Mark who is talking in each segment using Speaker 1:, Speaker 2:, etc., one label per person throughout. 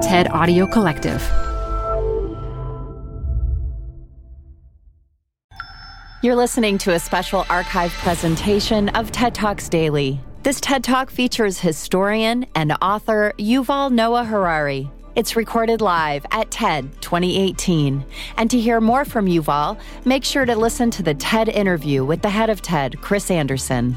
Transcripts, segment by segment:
Speaker 1: TED Audio Collective.
Speaker 2: You're listening to a special archive presentation of TED Talks Daily. This TED Talk features historian and author Yuval Noah Harari. It's recorded live at TED 2018. And to hear more from Yuval, make sure to listen to the TED interview with the head of TED, Chris Anderson.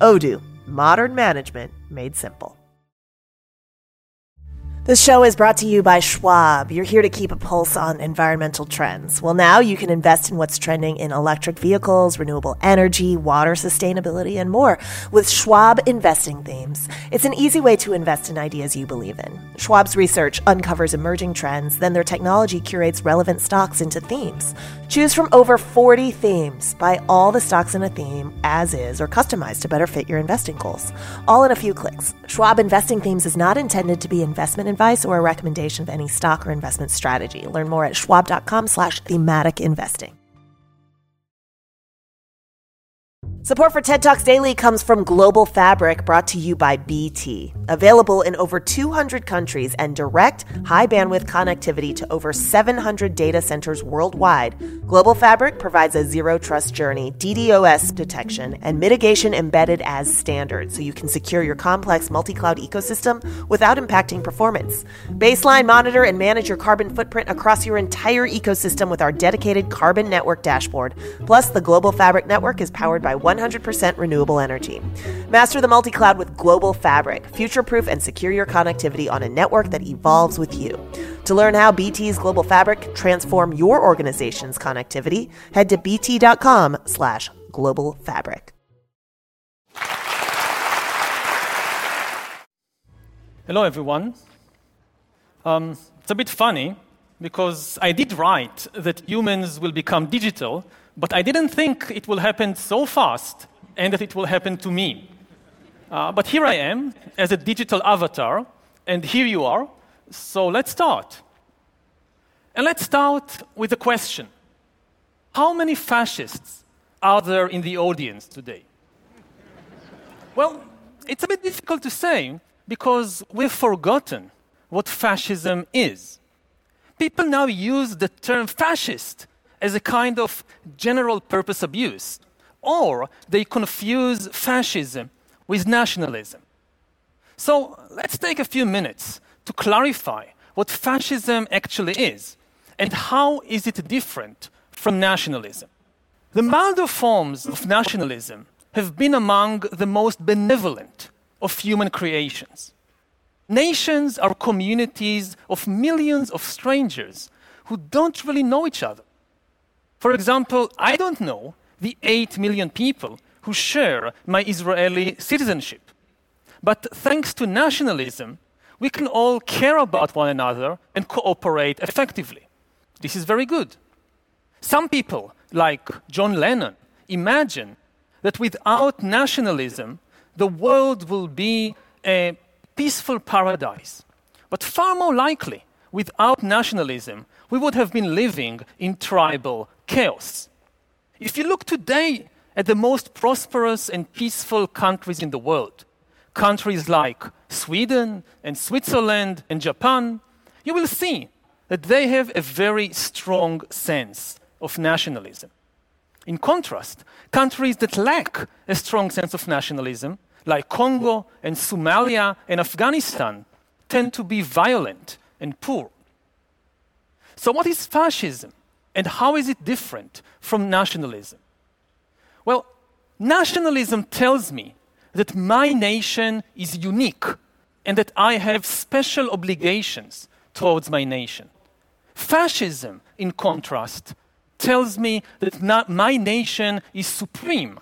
Speaker 3: Odoo, modern management made simple. This show is brought to you by Schwab. You're here to keep a pulse on environmental trends. Well, now you can invest in what's trending in electric vehicles, renewable energy, water sustainability, and more with Schwab investing themes. It's an easy way to invest in ideas you believe in. Schwab's research uncovers emerging trends, then their technology curates relevant stocks into themes. Choose from over 40 themes. Buy all the stocks in a theme as is or customized to better fit your investing goals. All in a few clicks. Schwab investing themes is not intended to be investment advice or a recommendation of any stock or investment strategy. Learn more at schwab.com slash thematic investing. Support for TED Talks Daily comes from Global Fabric, brought to you by BT. Available in over 200 countries and direct, high bandwidth connectivity to over 700 data centers worldwide, Global Fabric provides a zero trust journey, DDoS detection, and mitigation embedded as standard so you can secure your complex multi cloud ecosystem without impacting performance. Baseline monitor and manage your carbon footprint across your entire ecosystem with our dedicated Carbon Network dashboard. Plus, the Global Fabric network is powered by 100% renewable energy. Master the multi cloud with Global Fabric. Future proof and secure your connectivity on a network that evolves with you. To learn how BT's Global Fabric transform your organization's connectivity, head to bt.com slash global fabric.
Speaker 4: Hello, everyone. Um, it's a bit funny because I did write that humans will become digital, but I didn't think it will happen so fast and that it will happen to me. Uh, but here I am as a digital avatar, and here you are. So let's start. And let's start with a question How many fascists are there in the audience today? well, it's a bit difficult to say because we've forgotten what fascism is. People now use the term fascist as a kind of general purpose abuse, or they confuse fascism with nationalism. So let's take a few minutes to clarify what fascism actually is and how is it different from nationalism. The milder forms of nationalism have been among the most benevolent of human creations. Nations are communities of millions of strangers who don't really know each other. For example, I don't know the 8 million people who share my Israeli citizenship. But thanks to nationalism, we can all care about one another and cooperate effectively. This is very good. Some people, like John Lennon, imagine that without nationalism, the world will be a peaceful paradise. But far more likely, without nationalism, we would have been living in tribal chaos. If you look today at the most prosperous and peaceful countries in the world, countries like Sweden and Switzerland and Japan, you will see that they have a very strong sense of nationalism. In contrast, countries that lack a strong sense of nationalism, like Congo and Somalia and Afghanistan, tend to be violent and poor. So, what is fascism and how is it different from nationalism? Well, nationalism tells me that my nation is unique and that I have special obligations towards my nation. Fascism, in contrast, tells me that my nation is supreme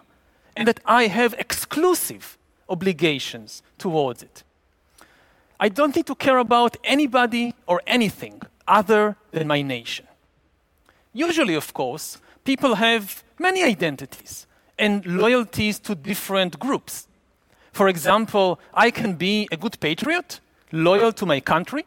Speaker 4: and that I have exclusive obligations towards it. I don't need to care about anybody or anything other than my nation. Usually, of course, people have many identities and loyalties to different groups. For example, I can be a good patriot, loyal to my country,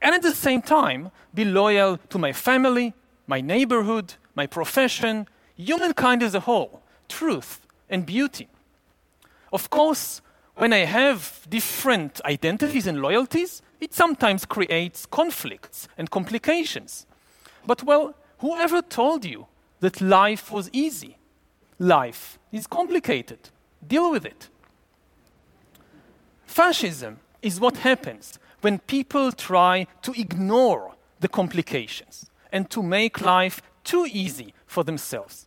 Speaker 4: and at the same time be loyal to my family, my neighborhood, my profession, humankind as a whole, truth and beauty. Of course, when I have different identities and loyalties, it sometimes creates conflicts and complications. But, well, whoever told you that life was easy? Life is complicated. Deal with it. Fascism is what happens when people try to ignore the complications and to make life too easy for themselves.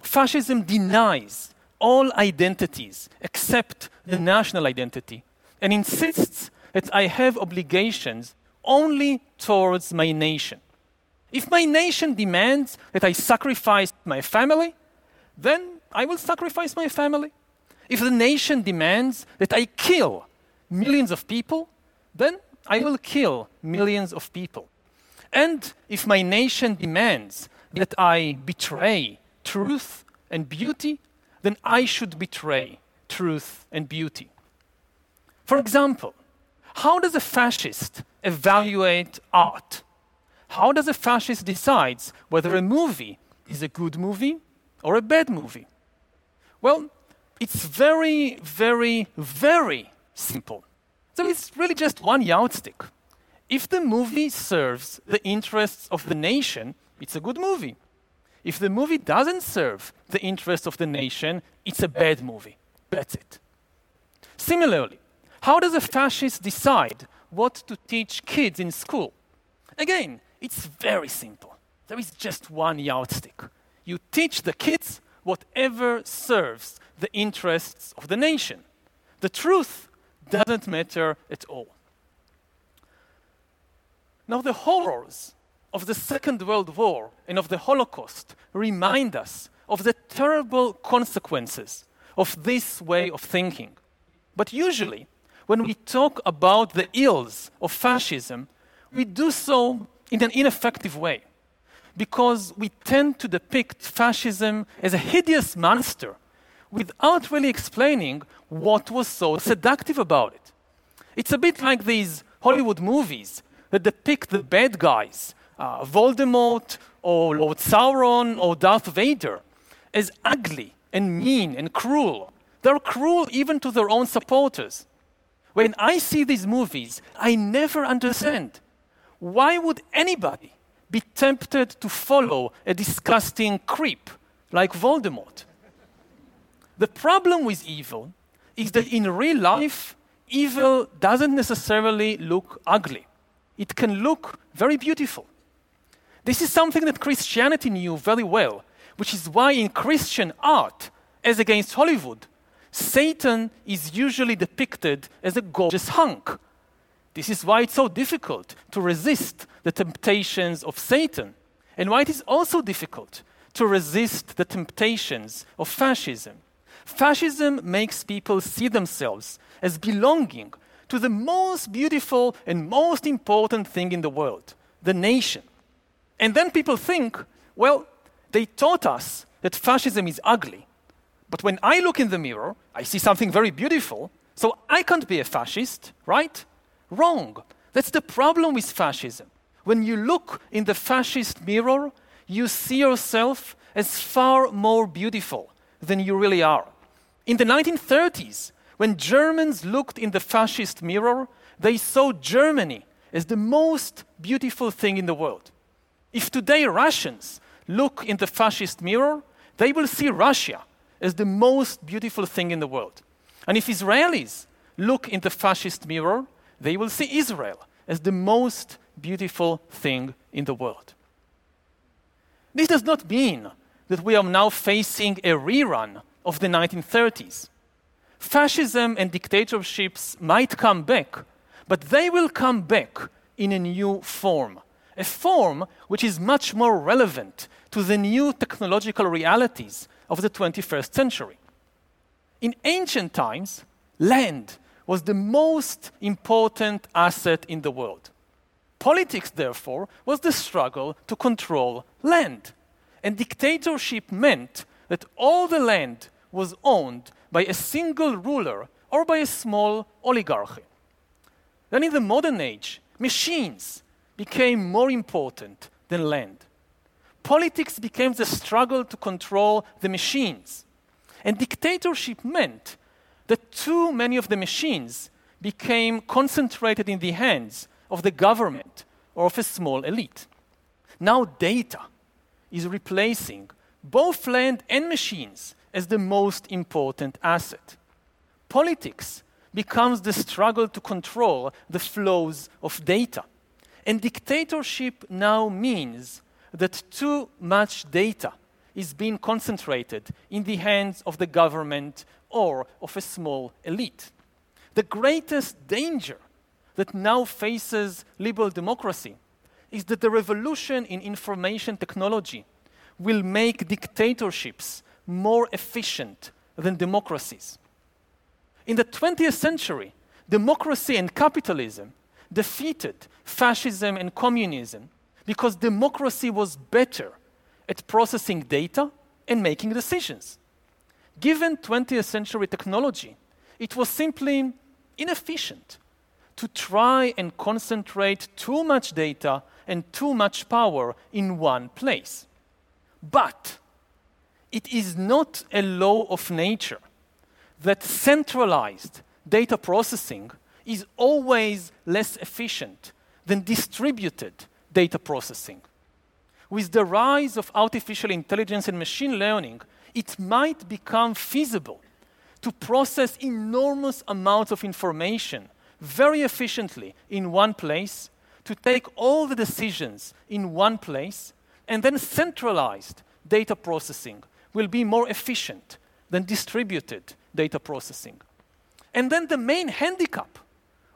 Speaker 4: Fascism denies all identities except the national identity and insists that I have obligations only towards my nation. If my nation demands that I sacrifice my family, then I will sacrifice my family. If the nation demands that I kill millions of people, then I will kill millions of people. And if my nation demands that I betray truth and beauty, then I should betray truth and beauty. For example, how does a fascist evaluate art? How does a fascist decide whether a movie is a good movie or a bad movie? Well, it's very, very, very simple. So it's really just one yardstick. If the movie serves the interests of the nation, it's a good movie. If the movie doesn't serve the interests of the nation, it's a bad movie. That's it. Similarly, how does a fascist decide what to teach kids in school? Again, it's very simple. There is just one yardstick. You teach the kids whatever serves the interests of the nation. The truth doesn't matter at all. Now, the horrors of the Second World War and of the Holocaust remind us of the terrible consequences of this way of thinking. But usually, when we talk about the ills of fascism, we do so in an ineffective way because we tend to depict fascism as a hideous monster without really explaining what was so seductive about it. It's a bit like these Hollywood movies that depict the bad guys, uh, Voldemort or Lord Sauron or Darth Vader, as ugly and mean and cruel. They're cruel even to their own supporters. When I see these movies, I never understand why would anybody be tempted to follow a disgusting creep like Voldemort? The problem with evil is that in real life, evil doesn't necessarily look ugly. It can look very beautiful. This is something that Christianity knew very well, which is why in Christian art, as against Hollywood, Satan is usually depicted as a gorgeous hunk. This is why it's so difficult to resist the temptations of Satan, and why it is also difficult to resist the temptations of fascism. Fascism makes people see themselves as belonging to the most beautiful and most important thing in the world, the nation. And then people think, well, they taught us that fascism is ugly. But when I look in the mirror, I see something very beautiful, so I can't be a fascist, right? Wrong. That's the problem with fascism. When you look in the fascist mirror, you see yourself as far more beautiful than you really are. In the 1930s, when Germans looked in the fascist mirror, they saw Germany as the most beautiful thing in the world. If today Russians look in the fascist mirror, they will see Russia as the most beautiful thing in the world. And if Israelis look in the fascist mirror, they will see Israel as the most beautiful thing in the world. This does not mean that we are now facing a rerun of the 1930s. Fascism and dictatorships might come back, but they will come back in a new form, a form which is much more relevant to the new technological realities of the 21st century. In ancient times, land was the most important asset in the world. Politics, therefore, was the struggle to control land. And dictatorship meant that all the land was owned by a single ruler or by a small oligarchy. Then, in the modern age, machines became more important than land. Politics became the struggle to control the machines. And dictatorship meant that too many of the machines became concentrated in the hands of the government or of a small elite. Now, data is replacing both land and machines as the most important asset. Politics becomes the struggle to control the flows of data. And dictatorship now means that too much data is being concentrated in the hands of the government or of a small elite. The greatest danger that now faces liberal democracy is that the revolution in information technology will make dictatorships more efficient than democracies. In the 20th century, democracy and capitalism defeated fascism and communism because democracy was better at processing data and making decisions. Given 20th century technology, it was simply inefficient to try and concentrate too much data and too much power in one place. But it is not a law of nature that centralized data processing is always less efficient than distributed data processing. With the rise of artificial intelligence and machine learning, it might become feasible to process enormous amounts of information very efficiently in one place, to take all the decisions in one place, and then centralized data processing will be more efficient than distributed data processing. And then the main handicap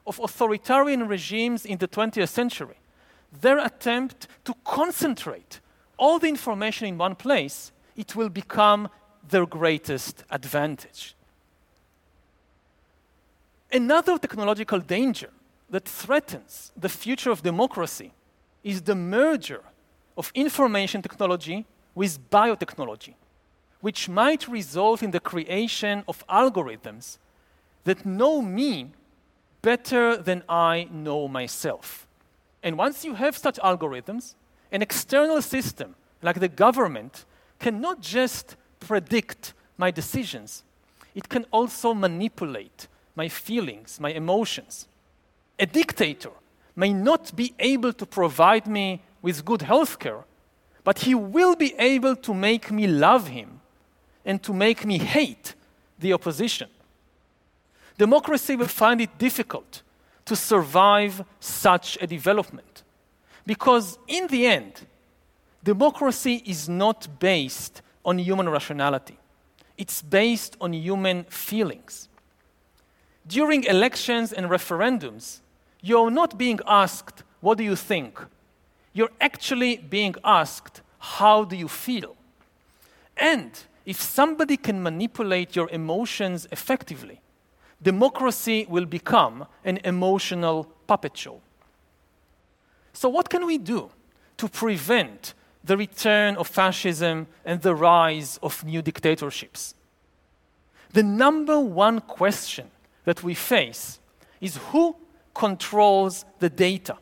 Speaker 4: of authoritarian regimes in the 20th century, their attempt to concentrate all the information in one place, it will become their greatest advantage. Another technological danger that threatens the future of democracy is the merger of information technology with biotechnology, which might result in the creation of algorithms that know me better than I know myself. And once you have such algorithms, an external system like the government cannot just predict my decisions, it can also manipulate my feelings, my emotions. A dictator may not be able to provide me with good health care, but he will be able to make me love him and to make me hate the opposition. Democracy will find it difficult to survive such a development because, in the end, democracy is not based on human rationality, it's based on human feelings. During elections and referendums, you're not being asked, What do you think? You're actually being asked, How do you feel? And if somebody can manipulate your emotions effectively, democracy will become an emotional puppet show. So, what can we do to prevent the return of fascism and the rise of new dictatorships? The number one question that we face is who controls the data?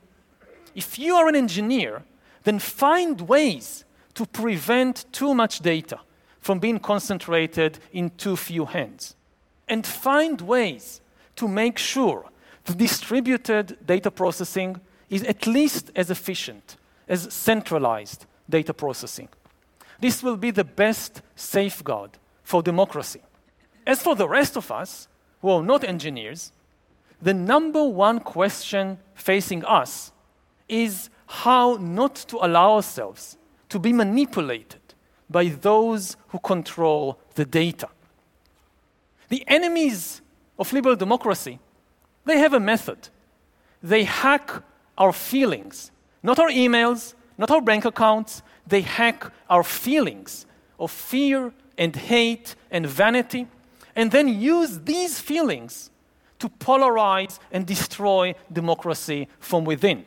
Speaker 4: If you are an engineer, then find ways to prevent too much data from being concentrated in too few hands. And find ways to make sure the distributed data processing is at least as efficient as centralized data processing. This will be the best safeguard for democracy. As for the rest of us, who are not engineers, the number one question facing us is how not to allow ourselves to be manipulated by those who control the data. The enemies of liberal democracy, they have a method. They hack our feelings, not our emails, not our bank accounts. They hack our feelings of fear and hate and vanity, and then use these feelings to polarize and destroy democracy from within.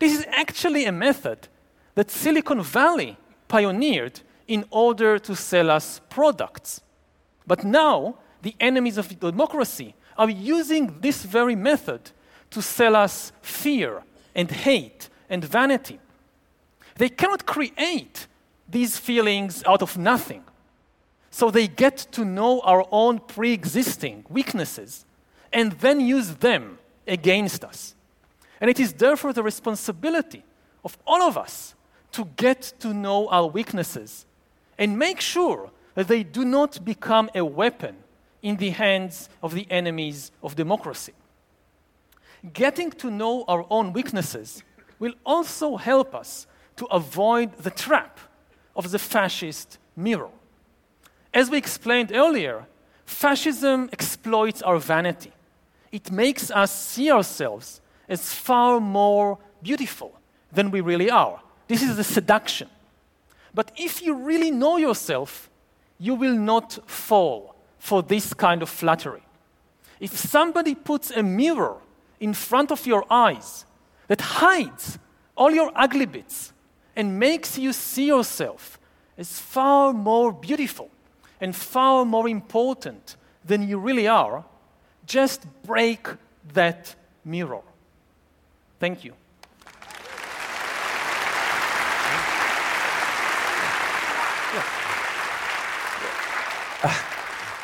Speaker 4: This is actually a method that Silicon Valley pioneered in order to sell us products. But now, the enemies of democracy are using this very method to sell us fear and hate and vanity. They cannot create these feelings out of nothing. So they get to know our own pre existing weaknesses and then use them against us. And it is therefore the responsibility of all of us to get to know our weaknesses and make sure that they do not become a weapon in the hands of the enemies of democracy. Getting to know our own weaknesses will also help us to avoid the trap of the fascist mirror. As we explained earlier, fascism exploits our vanity. It makes us see ourselves as far more beautiful than we really are. This is the seduction. But if you really know yourself, you will not fall for this kind of flattery. If somebody puts a mirror in front of your eyes that hides all your ugly bits and makes you see yourself as far more beautiful and far more important than you really are, just break that mirror. Thank you.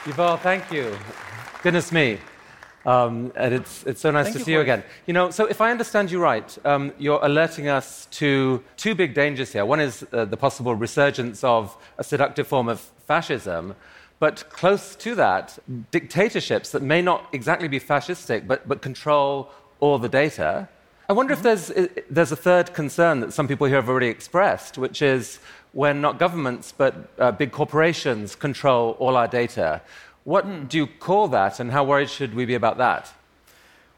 Speaker 1: Yuval, thank you. Goodness me. Um, and it's, it's so nice
Speaker 4: Thank
Speaker 1: to
Speaker 4: you
Speaker 1: see you again. You know, so if I understand you right, um, you're alerting us to two big dangers here. One is uh, the possible resurgence of a seductive form of fascism, but close to that, dictatorships that may not exactly be fascistic, but, but control all the data. I wonder if there's, uh, there's a third concern that some people here have already expressed, which is when not governments but uh, big corporations control all our data. What hmm. do you call that, and how worried should we be about that?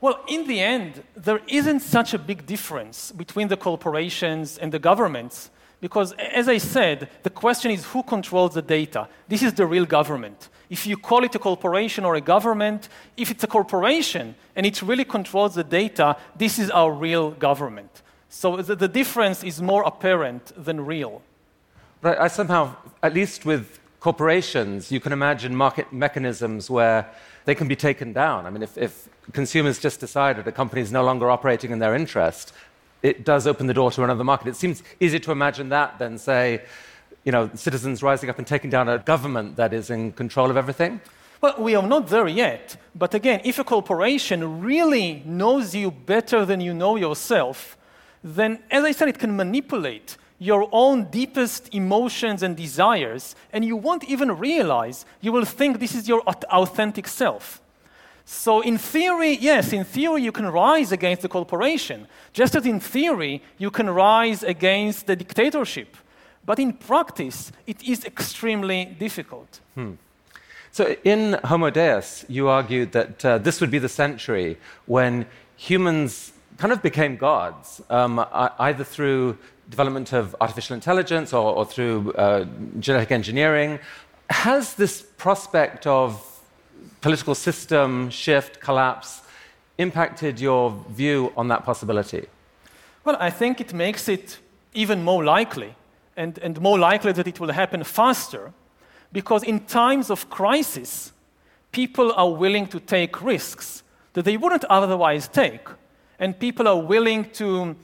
Speaker 4: Well, in the end, there isn't such a big difference between the corporations and the governments because, as I said, the question is who controls the data. This is the real government. If you call it a corporation or a government, if it's a corporation and it really controls the data, this is our real government. So the, the difference is more apparent than real.
Speaker 1: But I, I somehow, at least with corporations, you can imagine market mechanisms where they can be taken down. I mean, if, if consumers just decide that a company is no longer operating in their interest, it does open the door to another market. It seems easier to imagine that than, say, you know, citizens rising up and taking down a government that is in control of everything.
Speaker 4: Well, we are not there yet. But again, if a corporation really knows you better than you know yourself, then, as I said, it can manipulate your own deepest emotions and desires, and you won't even realize. You will think this is your authentic self. So, in theory, yes, in theory, you can rise against the corporation, just as in theory, you can rise against the dictatorship. But in practice, it is extremely difficult.
Speaker 1: So, in Homo Deus, you argued that uh, this would be the century when humans kind of became gods, um, either through development of artificial intelligence or, or through uh, genetic engineering. Has this prospect of political system shift, collapse, impacted your view on that possibility?
Speaker 4: Well, I think it makes it even more likely, and, and more likely that it will happen faster, because in times of crisis, people are willing to take risks that they wouldn't otherwise take. And people are willing to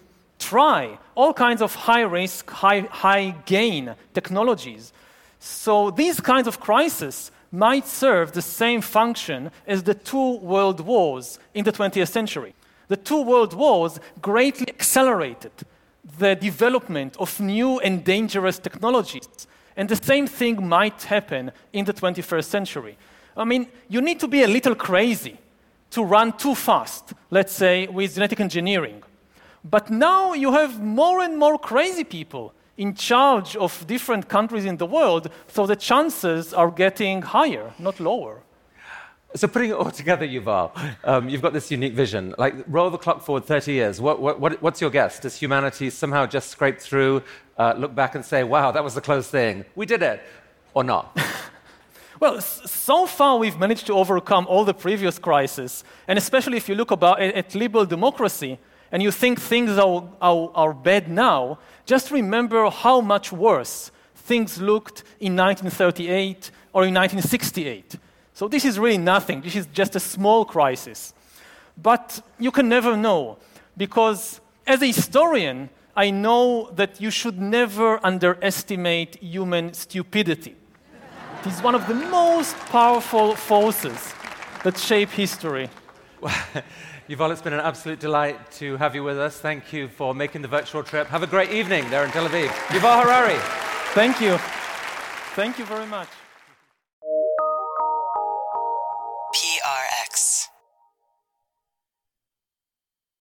Speaker 4: try all kinds of high risk, high, high gain technologies. So these kinds of crises might serve the same function as the two world wars in the 20th century. The two world wars greatly accelerated the development of new and dangerous technologies. And the same thing might happen in the 21st century. I mean, you need to be a little crazy to run too fast, let's say, with genetic engineering. But now you have more and more crazy people in charge of different countries in the world, so the chances are getting higher, not lower.
Speaker 1: So, putting it all together, Yuval, um, you've got this unique vision. Like, roll the clock forward 30 years. What, what, what, what's your guess? Does humanity somehow just scrape through, uh, look back and say, wow, that was the close thing? We did it. Or not?
Speaker 4: Well, so far we've managed to overcome all the previous crises, and especially if you look about, at liberal democracy and you think things are, are, are bad now, just remember how much worse things looked in 1938 or in 1968. So this is really nothing. This is just a small crisis. But you can never know, because as a historian, I know that you should never underestimate human stupidity. it is one of the most powerful forces that shape history.
Speaker 1: Yuval, it's been an absolute delight to have you with us. Thank you for making the virtual trip. Have a great evening there in Tel Aviv. Yuval Harari.
Speaker 4: Thank you. Thank you very much.